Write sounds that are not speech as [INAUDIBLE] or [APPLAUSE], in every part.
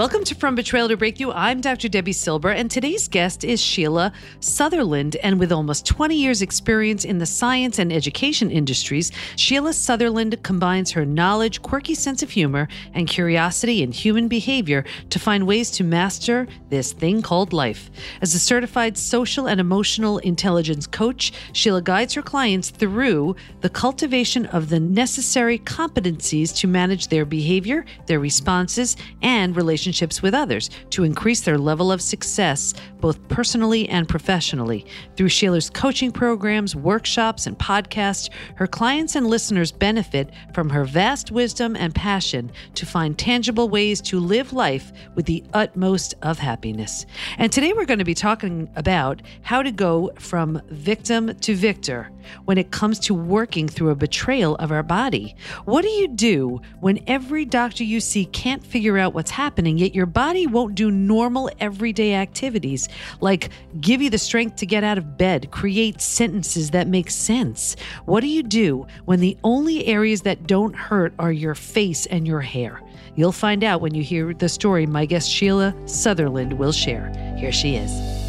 Welcome to From Betrayal to Breakthrough. I'm Dr. Debbie Silber, and today's guest is Sheila Sutherland. And with almost 20 years' experience in the science and education industries, Sheila Sutherland combines her knowledge, quirky sense of humor, and curiosity in human behavior to find ways to master this thing called life. As a certified social and emotional intelligence coach, Sheila guides her clients through the cultivation of the necessary competencies to manage their behavior, their responses, and relationships relationships with others to increase their level of success, both personally and professionally. Through Sheila's coaching programs, workshops, and podcasts, her clients and listeners benefit from her vast wisdom and passion to find tangible ways to live life with the utmost of happiness. And today we're going to be talking about how to go from victim to victor when it comes to working through a betrayal of our body. What do you do when every doctor you see can't figure out what's happening? yet your body won't do normal everyday activities like give you the strength to get out of bed, create sentences that make sense. What do you do when the only areas that don't hurt are your face and your hair? You'll find out when you hear the story my guest Sheila Sutherland will share. Here she is.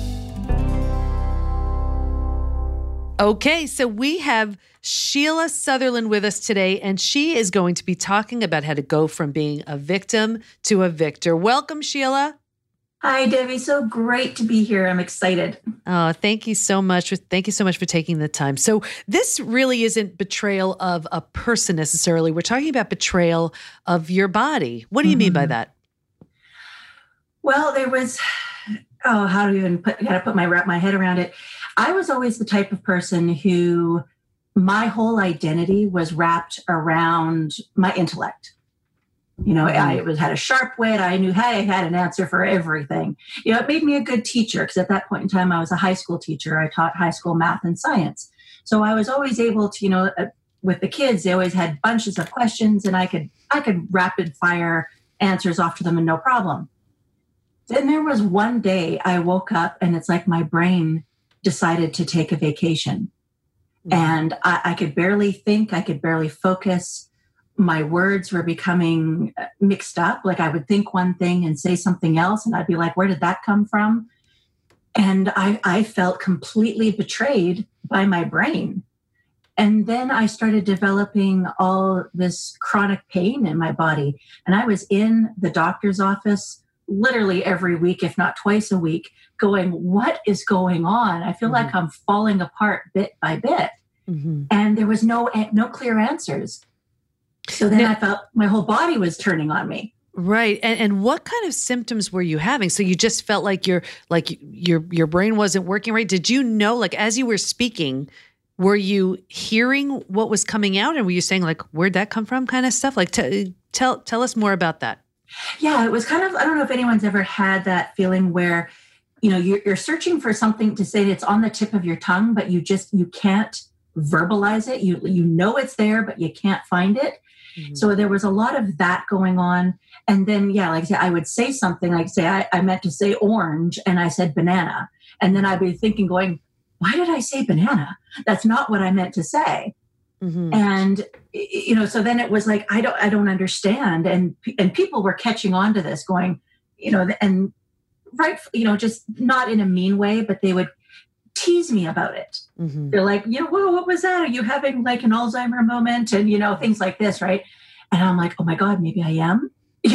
Okay, so we have Sheila Sutherland with us today, and she is going to be talking about how to go from being a victim to a victor. Welcome, Sheila. Hi, Debbie. So great to be here. I'm excited. Oh, thank you so much. For, thank you so much for taking the time. So, this really isn't betrayal of a person necessarily. We're talking about betrayal of your body. What do you mm-hmm. mean by mm-hmm. that? Well, there was, oh, how do you even put, got to put my, wrap my head around it. I was always the type of person who my whole identity was wrapped around my intellect. You know, I mm-hmm. was had a sharp wit. I knew hey, I had an answer for everything. You know, it made me a good teacher because at that point in time, I was a high school teacher. I taught high school math and science, so I was always able to, you know, uh, with the kids, they always had bunches of questions, and I could I could rapid fire answers off to them and no problem. Then there was one day I woke up and it's like my brain decided to take a vacation Mm-hmm. And I, I could barely think, I could barely focus. My words were becoming uh, mixed up. Like I would think one thing and say something else, and I'd be like, where did that come from? And I, I felt completely betrayed by my brain. And then I started developing all this chronic pain in my body. And I was in the doctor's office literally every week, if not twice a week, going, What is going on? I feel mm-hmm. like I'm falling apart bit by bit. Mm-hmm. And there was no no clear answers. So then now, I felt my whole body was turning on me. Right. And and what kind of symptoms were you having? So you just felt like your like your your brain wasn't working right. Did you know like as you were speaking, were you hearing what was coming out and were you saying like where'd that come from kind of stuff? Like t- tell tell us more about that. Yeah, it was kind of I don't know if anyone's ever had that feeling where you know you're, you're searching for something to say that's on the tip of your tongue but you just you can't verbalize it. You you know it's there but you can't find it. Mm-hmm. so there was a lot of that going on. And then yeah like i say i would say something like say I, I meant to say orange and i said banana. And then i'd be thinking going why did i say banana? That's not what i meant to say. Mm-hmm. and you know so then it was like i don't i don't understand. And and people were catching on to this going you know and right you know just not in a mean way but they would tease me about it. Mm-hmm. They're like, you know, whoa, what was that? Are you having like an Alzheimer moment? And, you know, things like this, right? And I'm like, oh my God, maybe I am. [LAUGHS]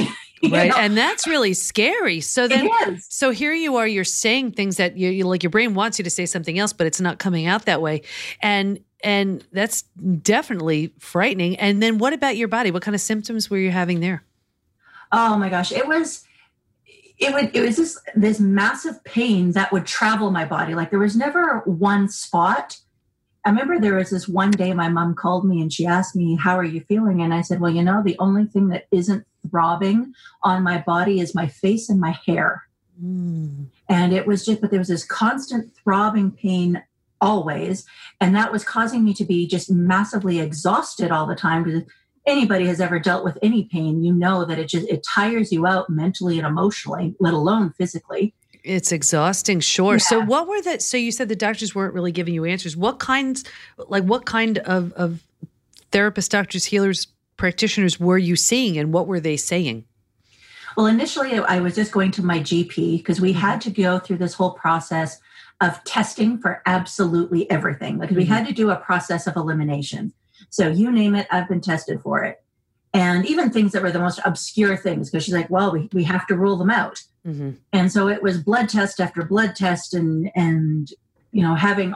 right know? and that's really scary so then so here you are you're saying things that you, you, like your brain wants you to say something else but it's not coming out that way and and that's definitely frightening and then what about your body what kind of symptoms were you having there oh my gosh it was it would it was this this massive pain that would travel my body. Like there was never one spot. I remember there was this one day my mom called me and she asked me how are you feeling? And i said well you know the only thing that isn't throbbing on my body is my face and my hair. Mm. and it was just but there was this constant throbbing pain always. And that was causing me to be just massively exhausted all the time because anybody has ever dealt with any pain, you know that it just it tires you out mentally and emotionally, let alone physically. It's exhausting, sure. Yeah. So what were the so you said the doctors weren't really giving you answers. What kinds like what kind of, of therapists, doctors, healers, practitioners were you seeing and what were they saying? Well, initially, I was just going to my GP because we had to go through this whole process of testing for absolutely everything. Like we Mhm. had to do a process of elimination. So you name it, I've been tested for it. And even things that were the most obscure things, because she's like, well, we, we have to rule them out. hmm And so it was blood test after blood test and and you know having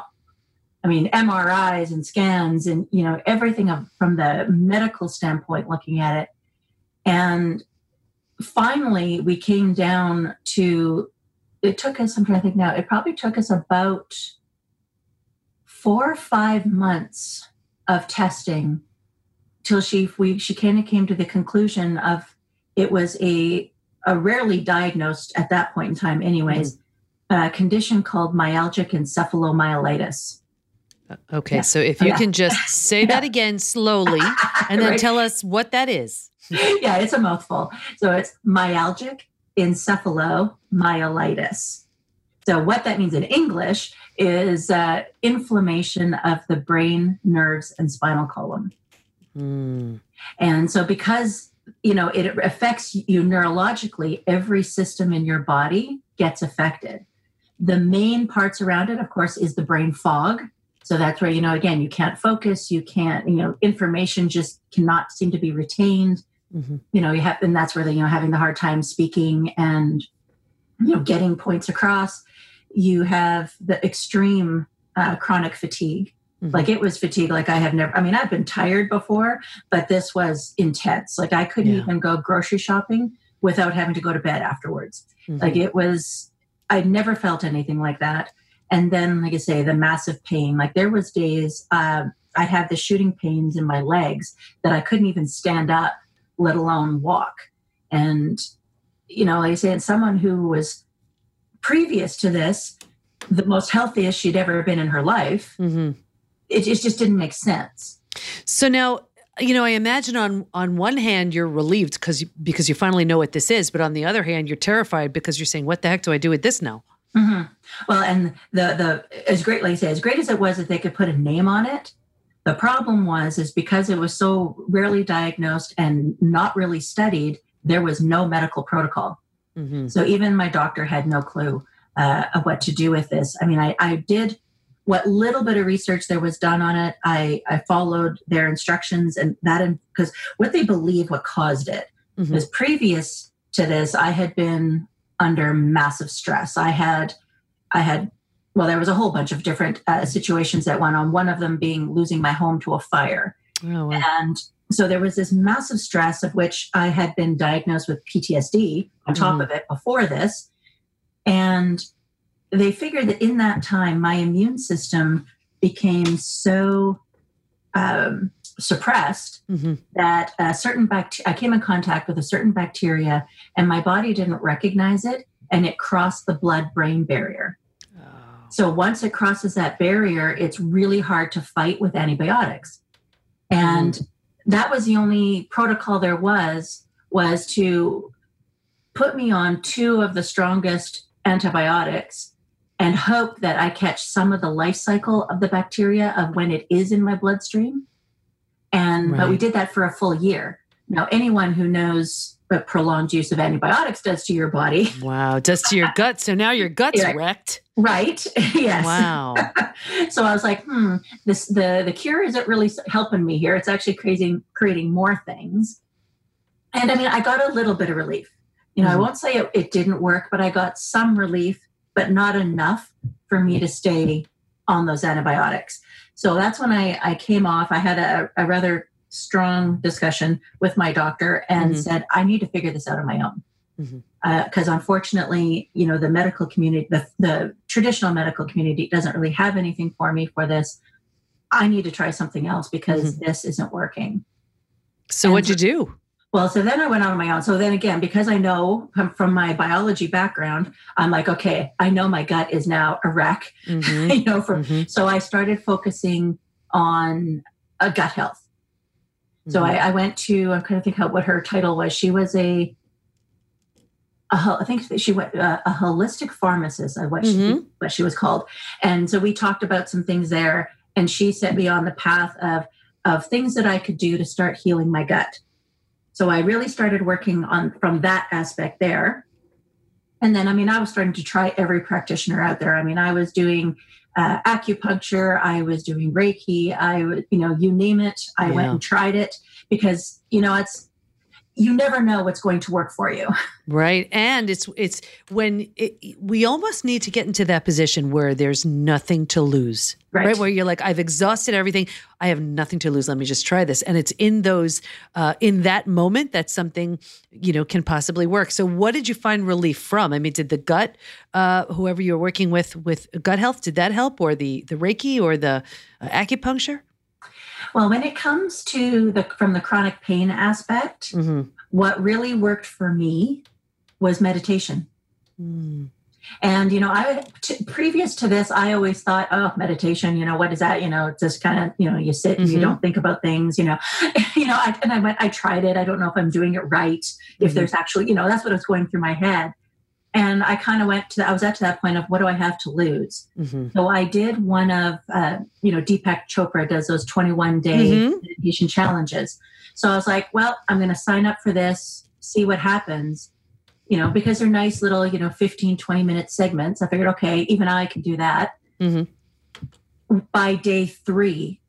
I mean MRIs and scans and you know everything of, from the medical standpoint looking at it. And finally we came down to it took us I'm trying to think now, it probably took us about four or five months of testing till she we she kind of came to the conclusion of it was a a rarely diagnosed at that point in time anyways a condition called myalgic encephalomyelitis uh, Okay, Yeah. so if you Yeah. can just [LAUGHS] say that again slowly and then Right? tell us what that is. [LAUGHS] yeah it's a mouthful so it's myalgic encephalomyelitis so what that means in english is uh, inflammation of the brain nerves and spinal column Mm. And so, because you know it affects you neurologically, every system in your body gets affected. The main parts around it, of course, is the brain fog. So that's where you know again you can't focus, you can't you know information just cannot seem to be retained. Mhm. You know you have, and that's where the, you know having the hard time speaking and you know getting points across. You have the extreme uh, chronic fatigue Mhm. like it was fatigue like i have never i mean i've been tired before but this was intense like i couldn't Yeah. even go grocery shopping without having to go to bed afterwards Mhm. like it was i never felt anything like that and then like i say the massive pain like there was days um, i'd have the shooting pains in my legs that i couldn't even stand up let alone walk and you know like i said someone who was previous to this the most healthiest she'd ever been in her life Mhm. it, it just didn't make sense. So now, you know, I imagine on on one hand you're relieved because because you finally know what this is, but on the other hand you're terrified because you're saying, "What the heck do I do with this now?" Mhm. Well, and the the as great, like I say, as great as it was that they could put a name on it, the problem was is because it was so rarely diagnosed and not really studied, there was no medical protocol. Hmm So even my doctor had no clue uh, of what to do with this. I mean, I, I did what little bit of research there was done on it. I, I followed their instructions and that because what they believe what caused it hmm because previous to this i had been under massive stress i had i had well there was a whole bunch of different uh, situations that went on one of them being losing my home to a fire Oh, wow. and so there was this massive stress of which i had been diagnosed with ptsd on top Mhm. of it before this and they figured that in that time my immune system became so um, suppressed Mhm. that a certain bacteria, I came in contact with a certain bacteria and my body didn't recognize it and it crossed the blood brain barrier. Oh. So once it crosses that barrier, it's really hard to fight with antibiotics. And that was the only protocol there was was to put me on two of the strongest antibiotics and hope that I catch some of the life cycle of the bacteria of when it is in my bloodstream. And but we did that for a full year. Now anyone who knows what prolonged use of antibiotics does to your body, Wow, does to your [LAUGHS] gut. So now your gut's Yeah. wrecked. Right? [LAUGHS] yes. Wow. [LAUGHS] so I was like, hmm, this the the cure isn't really helping me here. It's actually creating creating more things. And I mean, I got a little bit of relief. You know, I Mhm. won't say it, it didn't work, but I got some relief, but not enough for me to stay on those antibiotics. So that's when I, I came off. I had a, a rather strong discussion with my doctor and Mhm. said, I need to figure this out on my own Mhm. Because unfortunately, you know, the medical community, the, the traditional medical community doesn't really have anything for me for this. I need to try something else because this isn't working. So what'd you do? Well, so then I went on my own. So then again, because I know from, my biology background, I'm like, okay, I know my gut is now a wreck, [LAUGHS] Mhm. you know, from Mhm. so I started focusing on uh, gut health. So Mhm. I, I went to, I'm trying to think how, what her title was. She was a, a I think she went uh, a holistic pharmacist. I what she Mhm. what she was called, and so we talked about some things there, and she set me on the path of of things that I could do to start healing my gut. So I really started working on from that aspect there. And then, I mean, I was starting to try every practitioner out there. I mean, I was doing uh, acupuncture, I was doing Reiki, I would, you know, you name it, I yeah. went and tried it because, you know, it's, you never know what's going to work for you. [LAUGHS] Right. And it's it's when it, we almost need to get into that position where there's nothing to lose. Right. right. Where you're like I've exhausted everything. I have nothing to lose. Let me just try this. And it's in those uh, in that moment that something, you know, can possibly work. So what did you find relief from? I mean, did the gut uh, whoever you're working with with gut health did that help or the the Reiki or the uh, acupuncture? Well, when it comes to the from the chronic pain aspect, mm-hmm. what really worked for me was meditation. Mm. And you know, I t- previous to this, I always thought, oh, meditation. You know, what is that? You know, it's just kind of, you know, you sit and mm-hmm. you don't think about things. You know, [LAUGHS] you know. I, and I went, I tried it. I don't know if I'm doing it right. Mm-hmm. If there's actually, you know, that's what was going through my head and I kind of went to I was at to that point of what do I have to lose? Mm-hmm. So I did one of uh, you know Deepak Chopra does those 21 day mm-hmm. meditation challenges. So I was like, well, I'm going to sign up for this, see what happens. You know, because they're nice little, you know, 15, 20 minute segments. I figured, okay, even I can do that. Mm-hmm. By day three,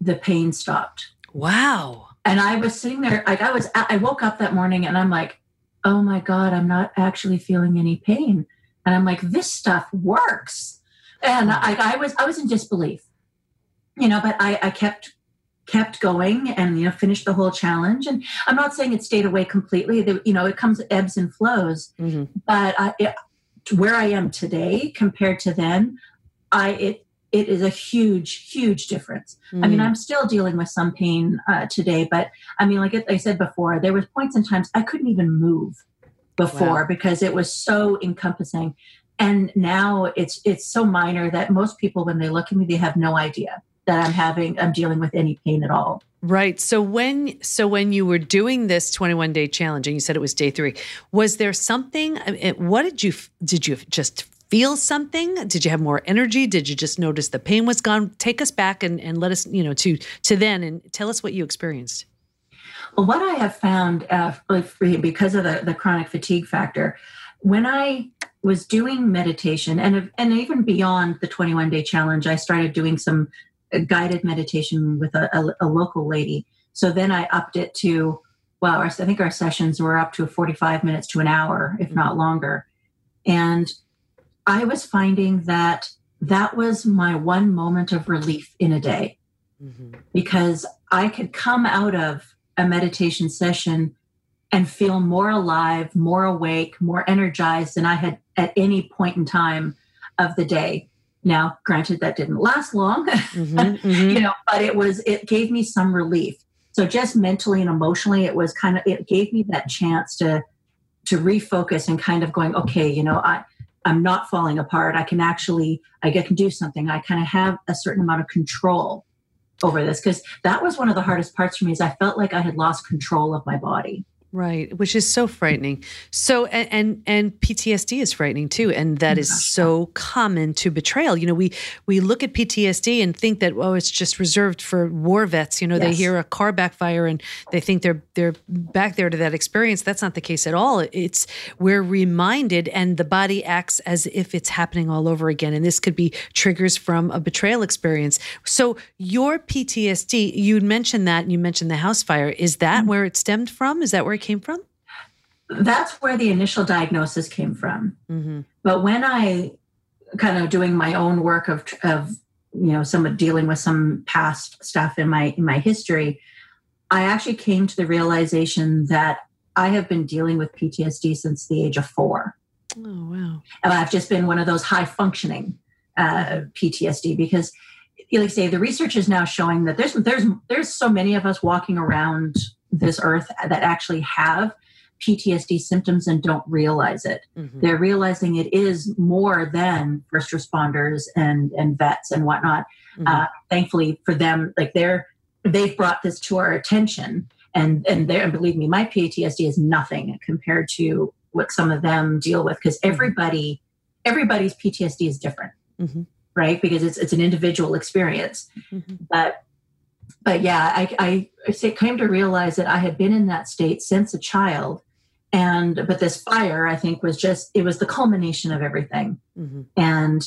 the pain stopped. Wow. And I was sitting there, like I was, I woke up that morning and I'm like, oh my God, I'm not actually feeling any pain. And I'm like, this stuff works. And I, I was I was in disbelief. You know, but I, I kept kept going and you know finished the whole challenge and i'm not saying it stayed away completely the, you know it comes ebbs and flows mm-hmm. but I, it, where i am today compared to then i it it is a huge, huge difference. Mm. I mean, mm. I'm still dealing with some pain uh, today, but I mean, like I said before, there was points and times I couldn't even move before wow. because it was so encompassing. And now it's it's so minor that most people, when they look at me, they have no idea that I'm having I'm dealing with any pain at all. Right. So when so when you were doing this 21 day challenge and you said it was day 3, was there something what did you did you just feel something? Did you have more energy? Did you just notice the pain was gone? Take us back and, and let us, you know, to to then and tell us what you experienced. Well, what I have found uh, because of the, the chronic fatigue factor, when I was doing meditation and and even beyond the 21 day challenge, I started doing some uh, guided meditation with a, a, a local lady. So then I upped it to well, I think our sessions were up to 45 minutes to an hour, if mm-hmm. not longer. And I was finding that that was my one moment of relief in a day mm-hmm. because I could come out of a meditation session and feel more alive, more awake, more energized than I had at any point in time of the day. Now, granted, that didn't last long, [LAUGHS] mm-hmm, mm-hmm. you know, but it was, it gave me some relief. So just mentally and emotionally, it was kind of, it gave me that chance to, to refocus and kind of going, okay, you know, I, I'm not falling apart. I can actually, I can do something. I kind of have a certain amount of control over this because that was one of the hardest parts for me is I felt like I had lost control of my body. Right, which is so frightening. So and and, and PTSD is frightening too, and that is so common to betrayal. You know, we we look at PTSD and think that oh, it's just reserved for war vets. You know, yes. they hear a car backfire and they think they're they're back there to that experience. That's not the case at all. It's we're reminded, and the body acts as if it's happening all over again. And this could be triggers from a betrayal experience. So your PTSD, you mentioned that, and you mentioned the house fire. Is that mm-hmm. where it stemmed from? Is that where it came from? That's where the initial diagnosis came from. Mm-hmm. But when I kind of doing my own work of of you know someone dealing with some past stuff in my in my history, I actually came to the realization that I have been dealing with PTSD since the age of four. Oh wow! And I've just been one of those high functioning uh, PTSD because, like I say, the research is now showing that there's there's there's so many of us walking around this earth that actually have PTSD symptoms and don't realize it. Mm-hmm. They're realizing it is more than first responders and and vets and whatnot. Mm-hmm. Uh, thankfully for them, like they're they've brought this to our attention, and and they and believe me, my PTSD is nothing compared to what some of them deal with because mm-hmm. everybody everybody's PTSD is different, mm-hmm. right? Because it's it's an individual experience, mm-hmm. but but yeah, I, I came to realize that I had been in that state since a child. And, but this fire, I think, was just, it was the culmination of everything. Mm-hmm. And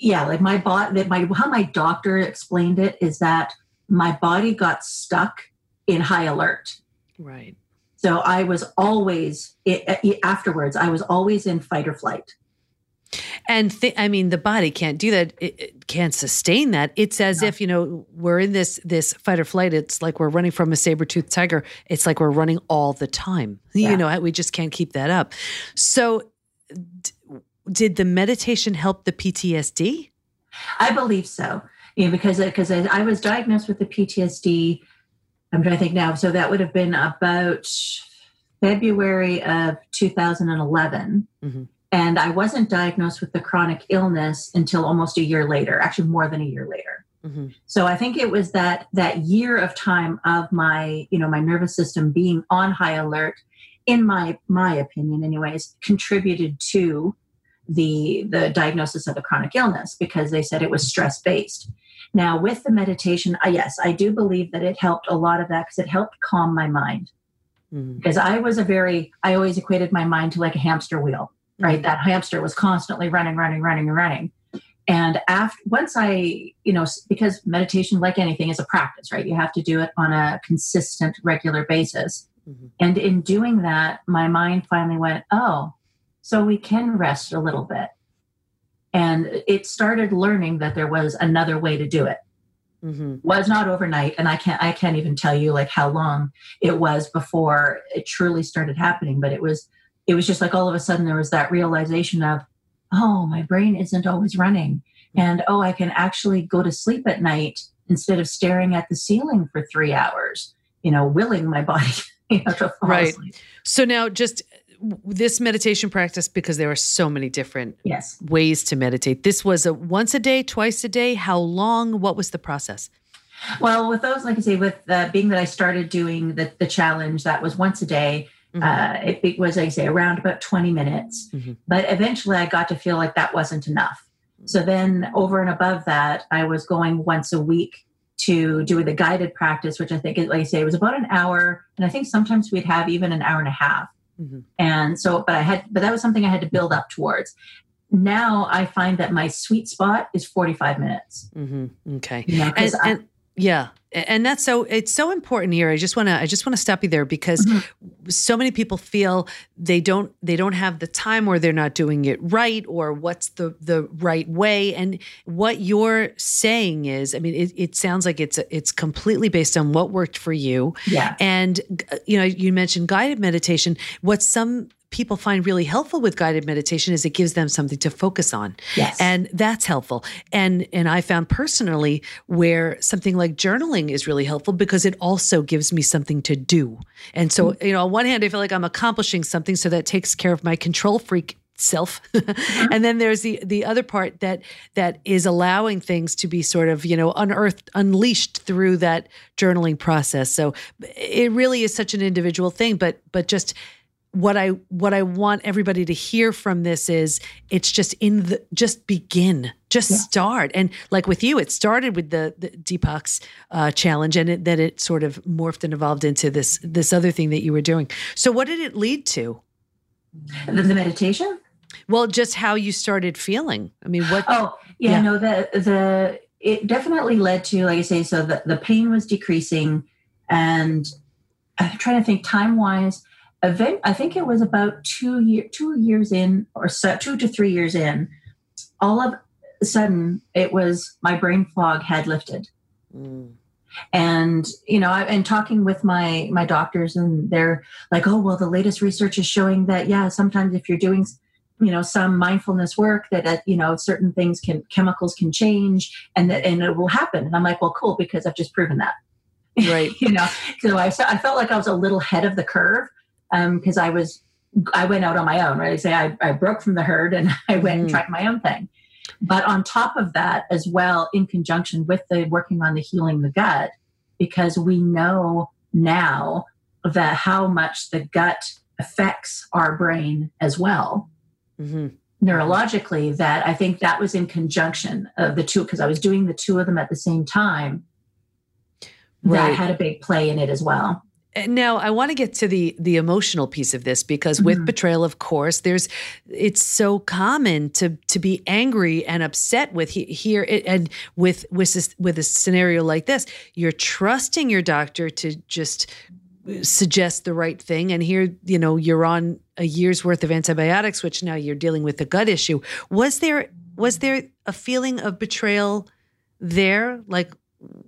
yeah, like my body, that my, how my doctor explained it is that my body got stuck in high alert. Right. So I was always, it, it, afterwards, I was always in fight or flight. And th- I mean, the body can't do that. It, it can't sustain that. It's as if you know we're in this this fight or flight. It's like we're running from a saber toothed tiger. It's like we're running all the time. Yeah. You know, we just can't keep that up. So, d- did the meditation help the PTSD? I believe so. Yeah, because because I, I was diagnosed with the PTSD. I'm trying to think now. So that would have been about February of 2011. Mm-hmm. And I wasn't diagnosed with the chronic illness until almost a year later, actually more than a year later. Mm-hmm. So I think it was that that year of time of my, you know, my nervous system being on high alert, in my my opinion, anyways, contributed to the the diagnosis of the chronic illness because they said it was stress based. Now with the meditation, uh, yes, I do believe that it helped a lot of that because it helped calm my mind. Mm-hmm. Because I was a very, I always equated my mind to like a hamster wheel right? Mm-hmm. That hamster was constantly running, running, running, and running. And after once I, you know, because meditation, like anything, is a practice, right? You have to do it on a consistent, regular basis. Mm-hmm. And in doing that, my mind finally went, oh, so we can rest a little bit. And it started learning that there was another way to do it. Mm-hmm. Was not overnight, and I can't I can't even tell you like how long it was before it truly started happening. But it was it was just like all of a sudden there was that realization of, oh, my brain isn't always running. And oh, I can actually go to sleep at night instead of staring at the ceiling for three hours, you know, willing my [LAUGHS] body you know, to fall right. asleep. So now just this meditation practice because there are so many different yes. ways to meditate. This was a once a day, twice a day. How long? What was the process? Well, with those, like I say, with uh, being that I started doing the, the challenge, that was once a day. Mm-hmm. Uh, it, it, was, I say, around about 20 minutes. Mm-hmm. But eventually I got to feel like that wasn't enough. So then over and above that, I was going once a week to do the guided practice, which I think, like I say, it was about an hour. And I think sometimes we'd have even an hour and a half. Mm-hmm. And so, but I had, but that was something I had to build up towards. Now I find that my sweet spot is 45 minutes. Mm-hmm. Okay. You know, and, I, and yeah. And that's so it's so important here. I just want to I just want to stop you there because mm-hmm. so many people feel they don't they don't have the time or they're not doing it right or what's the the right way and what you're saying is I mean it, it sounds like it's it's completely based on what worked for you. Yeah. And you know you mentioned guided meditation what some people find really helpful with guided meditation is it gives them something to focus on. Yes. And that's helpful. And and I found personally where something like journaling is really helpful because it also gives me something to do. And so, mm-hmm. you know, on one hand I feel like I'm accomplishing something so that takes care of my control freak self [LAUGHS] mm-hmm. and then there's the the other part that that is allowing things to be sort of you know unearthed unleashed through that journaling process so it really is such an individual thing but but just what I what I want everybody to hear from this is it's just in the just begin, just yeah. start, and like with you, it started with the, the Deepak's uh, challenge, and it, then it sort of morphed and evolved into this this other thing that you were doing. So, what did it lead to? The, the meditation. Well, just how you started feeling. I mean, what? Oh, yeah, yeah. no, the the it definitely led to, like I say, so the the pain was decreasing, and I'm trying to think time wise event, I think it was about two year, two years in, or so, two to three years in. All of a sudden, it was my brain fog had lifted, mm. and you know, I, and talking with my my doctors, and they're like, "Oh, well, the latest research is showing that yeah, sometimes if you're doing." you know some mindfulness work that uh, you know certain things can chemicals can change and that and it will happen and i'm like well cool because i've just proven that [LAUGHS] right you know so I, I felt like i was a little ahead of the curve because um, I was I went out on my own, right? I say I, I broke from the herd and [LAUGHS] I went mm. and tried my own thing. But on top of that, as well, in conjunction with the working on the healing the gut, because we know now that how much the gut affects our brain as well. Mm-hmm. Neurologically, that I think that was in conjunction of the two, because I was doing the two of them at the same time right. that had a big play in it as well. Now I want to get to the the emotional piece of this because mm-hmm. with betrayal, of course, there's it's so common to to be angry and upset with here and with with this, with a scenario like this, you're trusting your doctor to just suggest the right thing, and here you know you're on a year's worth of antibiotics, which now you're dealing with a gut issue. Was there was there a feeling of betrayal there, like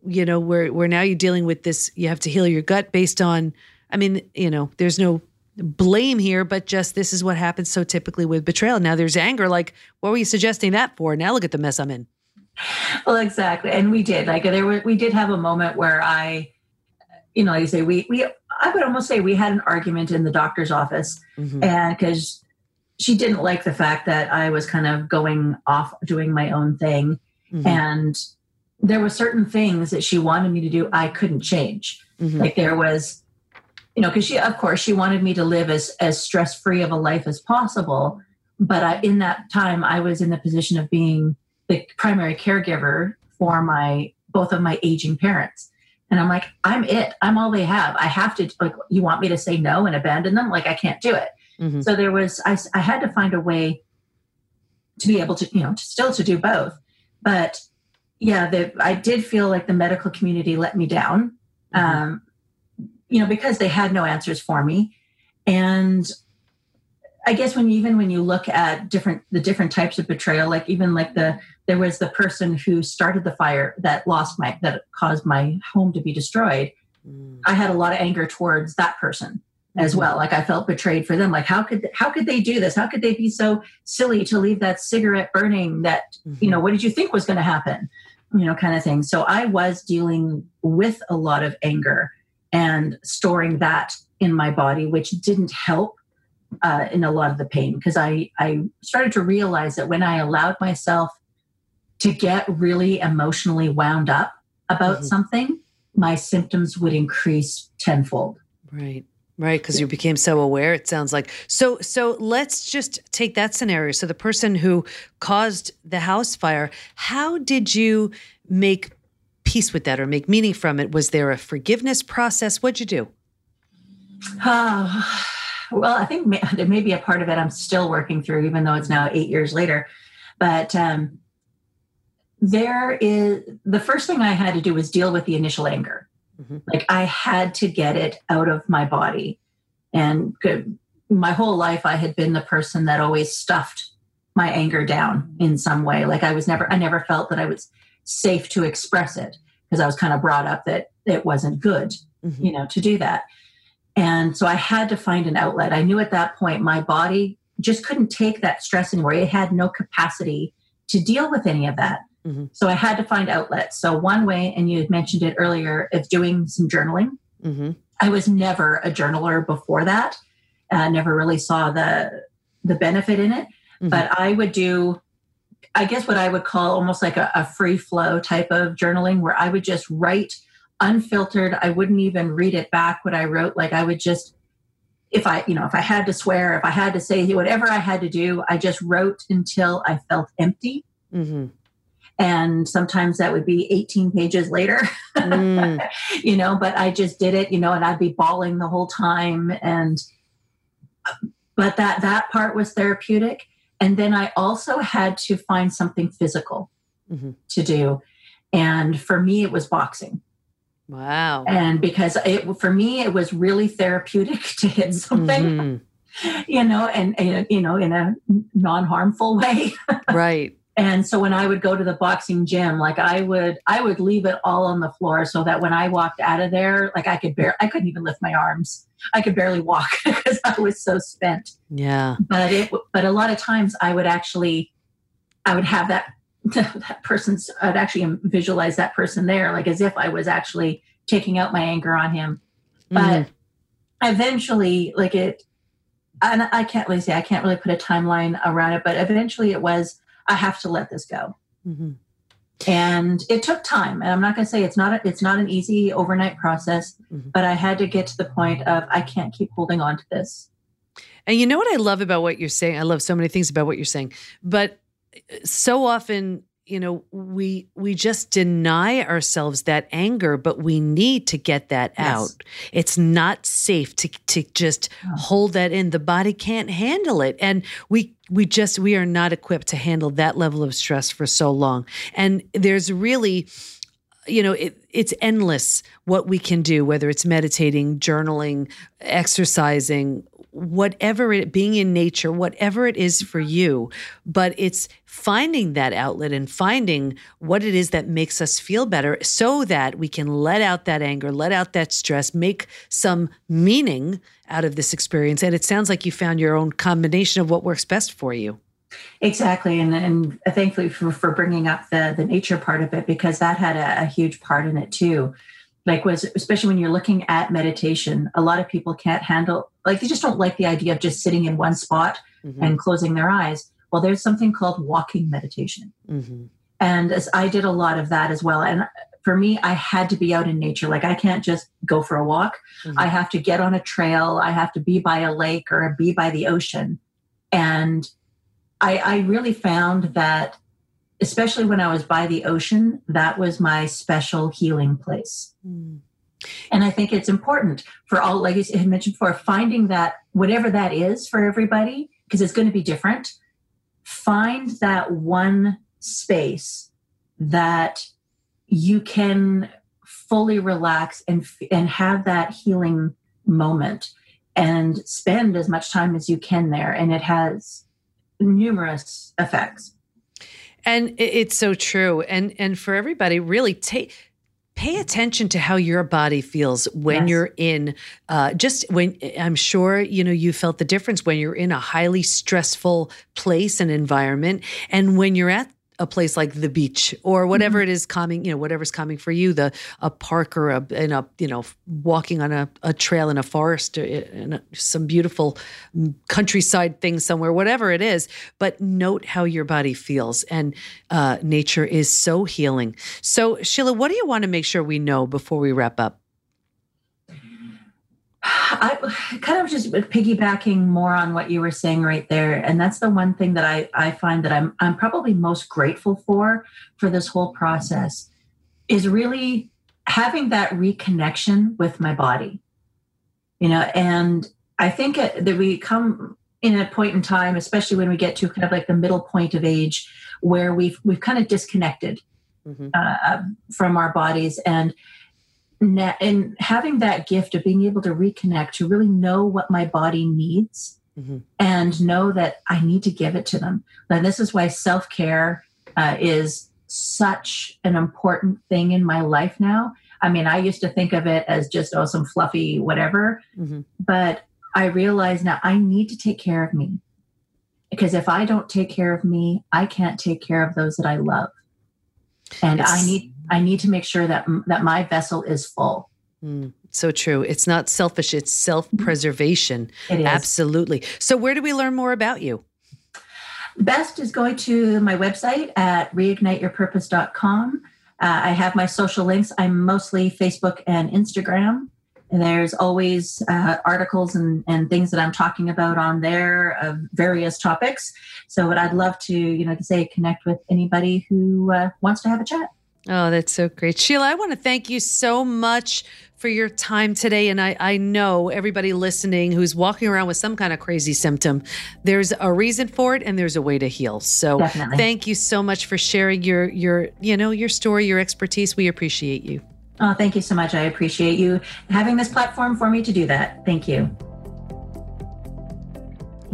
you know where where now you're dealing with this you have to heal your gut based on i mean you know there's no blame here but just this is what happens so typically with betrayal. Now there's anger like what were you suggesting that for? Now look at the mess i'm in. Well exactly. And we did. Like there were we did have a moment where i you know like you say we we i would almost say we had an argument in the doctor's office. Mm-hmm. and because she didn't like the fact that i was kind of going off doing my own thing. Mm-hmm. and there were certain things that she wanted me to do I couldn't change. Mm-hmm. Like there was, you know, because she, of course, she wanted me to live as as stress free of a life as possible. But I, in that time, I was in the position of being the primary caregiver for my both of my aging parents. And I'm like, I'm it. I'm all they have. I have to. Like, you want me to say no and abandon them? Like, I can't do it. Mm-hmm. So there was. I, I had to find a way to be able to, you know, to still to do both. But yeah, the, I did feel like the medical community let me down, mm-hmm. um, you know, because they had no answers for me. And I guess when you, even when you look at different the different types of betrayal, like even like the there was the person who started the fire that lost my that caused my home to be destroyed. Mm. I had a lot of anger towards that person as mm-hmm. well. Like I felt betrayed for them. Like how could how could they do this? How could they be so silly to leave that cigarette burning? That mm-hmm. you know what did you think was going to happen? You know, kind of thing. So I was dealing with a lot of anger and storing that in my body, which didn't help uh, in a lot of the pain because I, I started to realize that when I allowed myself to get really emotionally wound up about mm-hmm. something, my symptoms would increase tenfold. Right. Right, because you became so aware. It sounds like so. So let's just take that scenario. So the person who caused the house fire, how did you make peace with that or make meaning from it? Was there a forgiveness process? What'd you do? Uh, [SIGHS] well, I think may, [LAUGHS] there may be a part of it I'm still working through, even though it's now eight years later. But um, there is the first thing I had to do was deal with the initial anger Mm-hmm. Like I had to get it out of my body. And my whole life, I had been the person that always stuffed my anger down in some way. Like I was never, I never felt that I was safe to express it because I was kind of brought up that it wasn't good, mm-hmm. you know, to do that. And so I had to find an outlet. I knew at that point my body just couldn't take that stress anymore. It had no capacity to deal with any of that. Mm-hmm. So I had to find outlets. So one way, and you had mentioned it earlier, is doing some journaling. Mm-hmm. I was never a journaler before that. Uh, never really saw the the benefit in it. Mm-hmm. But I would do, I guess, what I would call almost like a, a free flow type of journaling, where I would just write unfiltered. I wouldn't even read it back what I wrote. Like I would just if I, you know, if I had to swear, if I had to say whatever I had to do, I just wrote until I felt empty. Mm-hmm and sometimes that would be 18 pages later. Mm. [LAUGHS] you know but i just did it you know and i'd be bawling the whole time. And but that that part was therapeutic. And then i also had to find something physical mm-hmm. to do. And for me it was boxing. Wow. And because it for me it was really therapeutic [LAUGHS] to hit something mm-hmm. you know and, and you know in a non-harmful way. [LAUGHS] Right and so when i would go to the boxing gym like i would i would leave it all on the floor so that when i walked out of there like i could bear i couldn't even lift my arms. I could barely walk [LAUGHS] because i was so spent. Yeah. But it but a lot of times i would actually i would have that [LAUGHS] that person's i'd actually visualize that person there like as if i was actually taking out my anger on him. But mm. eventually like it and i can't really say i can't really put a timeline around it but eventually it was I have to let this go. Mm-hmm. And it took time. And I'm not going to say it's not a, it's not an easy overnight process, mm-hmm. but I had to get to the point of I can't keep holding on to this. And you know what I love about what you're saying? I love so many things about what you're saying, but so often you know we we just deny ourselves that anger but we need to get that yes. out it's not safe to to just oh. hold that in the body can't handle it and we we just we are not equipped to handle that level of stress for so long and there's really you know it, it's endless what we can do whether it's meditating journaling exercising whatever it being in nature whatever it is for you but it's finding that outlet and finding what it is that makes us feel better so that we can let out that anger let out that stress make some meaning out of this experience. And it sounds like you found your own combination of what works best for you. Exactly, and and thankfully for, for bringing up the the nature part of it because that had a, a huge part in it too. Like was especially when you're looking at meditation, a lot of people can't handle like they just don't like the idea of just sitting in one spot mm-hmm. and closing their eyes. Well, there's something called walking meditation, mm-hmm. and as I did a lot of that as well. And for me, I had to be out in nature. Like I can't just go for a walk. Mm-hmm. I have to get on a trail. I have to be by a lake or be by the ocean, and I, I really found that, especially when I was by the ocean, that was my special healing place. Mm. And I think it's important for all, like I had mentioned before, finding that whatever that is for everybody, because it's going to be different, find that one space that you can fully relax and and have that healing moment and spend as much time as you can there and it has numerous effects. And it's so true. And and for everybody, really take pay attention to how your body feels when yes. you're in uh, just when i'm sure you know you felt the difference when you're in a highly stressful place and environment and when you're at a place like the beach or whatever mm-hmm. it is coming, you know, whatever's coming for you, the a park or a in a you know walking on a, a trail in a forest uh, in a, some beautiful mm, countryside thing somewhere, whatever it is. But note how your body feels, and uh, nature is so healing. So Sheila, what do you want to make sure we know before we wrap up? I kind of just piggybacking more on what you were saying right there, and that's the one thing that I, I find that I'm I'm probably most grateful for for this whole process is really having that reconnection with my body. You know, and I think that we come in a point in time, especially when we get to kind of like the middle point of age, where we've we've kind of disconnected mm-hmm. uh, from our bodies and and having that gift of being able to reconnect to really know what my body needs mm-hmm. and know that I need to give it to them. And this is why self care uh, is such an important thing in my life now. I mean, I used to think of it as just, oh, some fluffy whatever. Mm-hmm. But I realize now I need to take care of me. Because if I don't take care of me, I can't take care of those that I love. And it's, I need I need to make sure that that my vessel is full. Mm, so true. It's not selfish, it's self-preservation. It is. Absolutely. So where do we learn more about you? Best is going to my website at reigniteyourpurpose.com. Uh, I have my social links. I'm mostly Facebook and Instagram. And there's always uh, articles and, and things that I'm talking about on there of various topics. So, what I'd love to, you know, to say connect with anybody who uh, wants to have a chat. Oh, that's so great. Sheila, I want to thank you so much for your time today. And I, I know everybody listening who's walking around with some kind of crazy symptom, there's a reason for it and there's a way to heal. So Definitely. thank you so much for sharing your your, you know, your story, your expertise. We appreciate you. Oh, thank you so much. I appreciate you having this platform for me to do that. Thank you.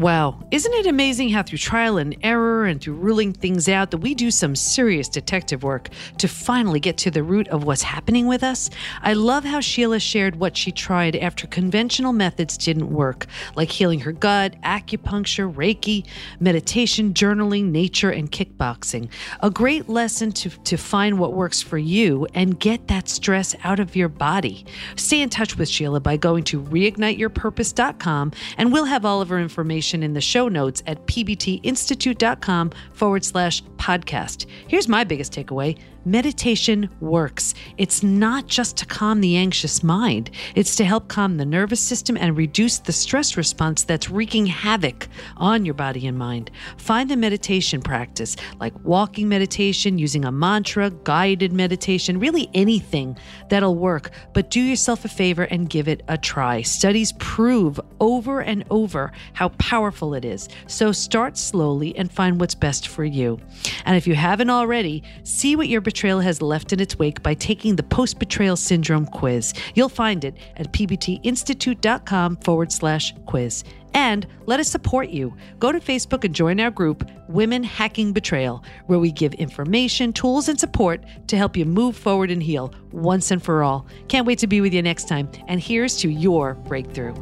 Wow, isn't it amazing how through trial and error and through ruling things out that we do some serious detective work to finally get to the root of what's happening with us? I love how Sheila shared what she tried after conventional methods didn't work, like healing her gut, acupuncture, Reiki, meditation, journaling, nature, and kickboxing. A great lesson to, to find what works for you and get that stress out of your body. Stay in touch with Sheila by going to reigniteyourpurpose.com and we'll have all of her information information in the show notes at pbtinstitute.com forward slash podcast. Here's my biggest takeaway meditation works. It's not just to calm the anxious mind, it's to help calm the nervous system and reduce the stress response that's wreaking havoc on your body and mind. Find a meditation practice like walking meditation, using a mantra, guided meditation, really anything that'll work. But do yourself a favor and give it a try. Studies prove over and over how powerful it is. So start slowly and find what's best for you. And if you haven't already, see what your betrayal has left in its wake by taking the post betrayal syndrome quiz. You'll find it at pbtinstitute.com forward slash quiz. And let us support you. Go to Facebook and join our group, Women Hacking Betrayal, where we give information, tools, and support to help you move forward and heal once and for all. Can't wait to be with you next time. And here's to your breakthrough.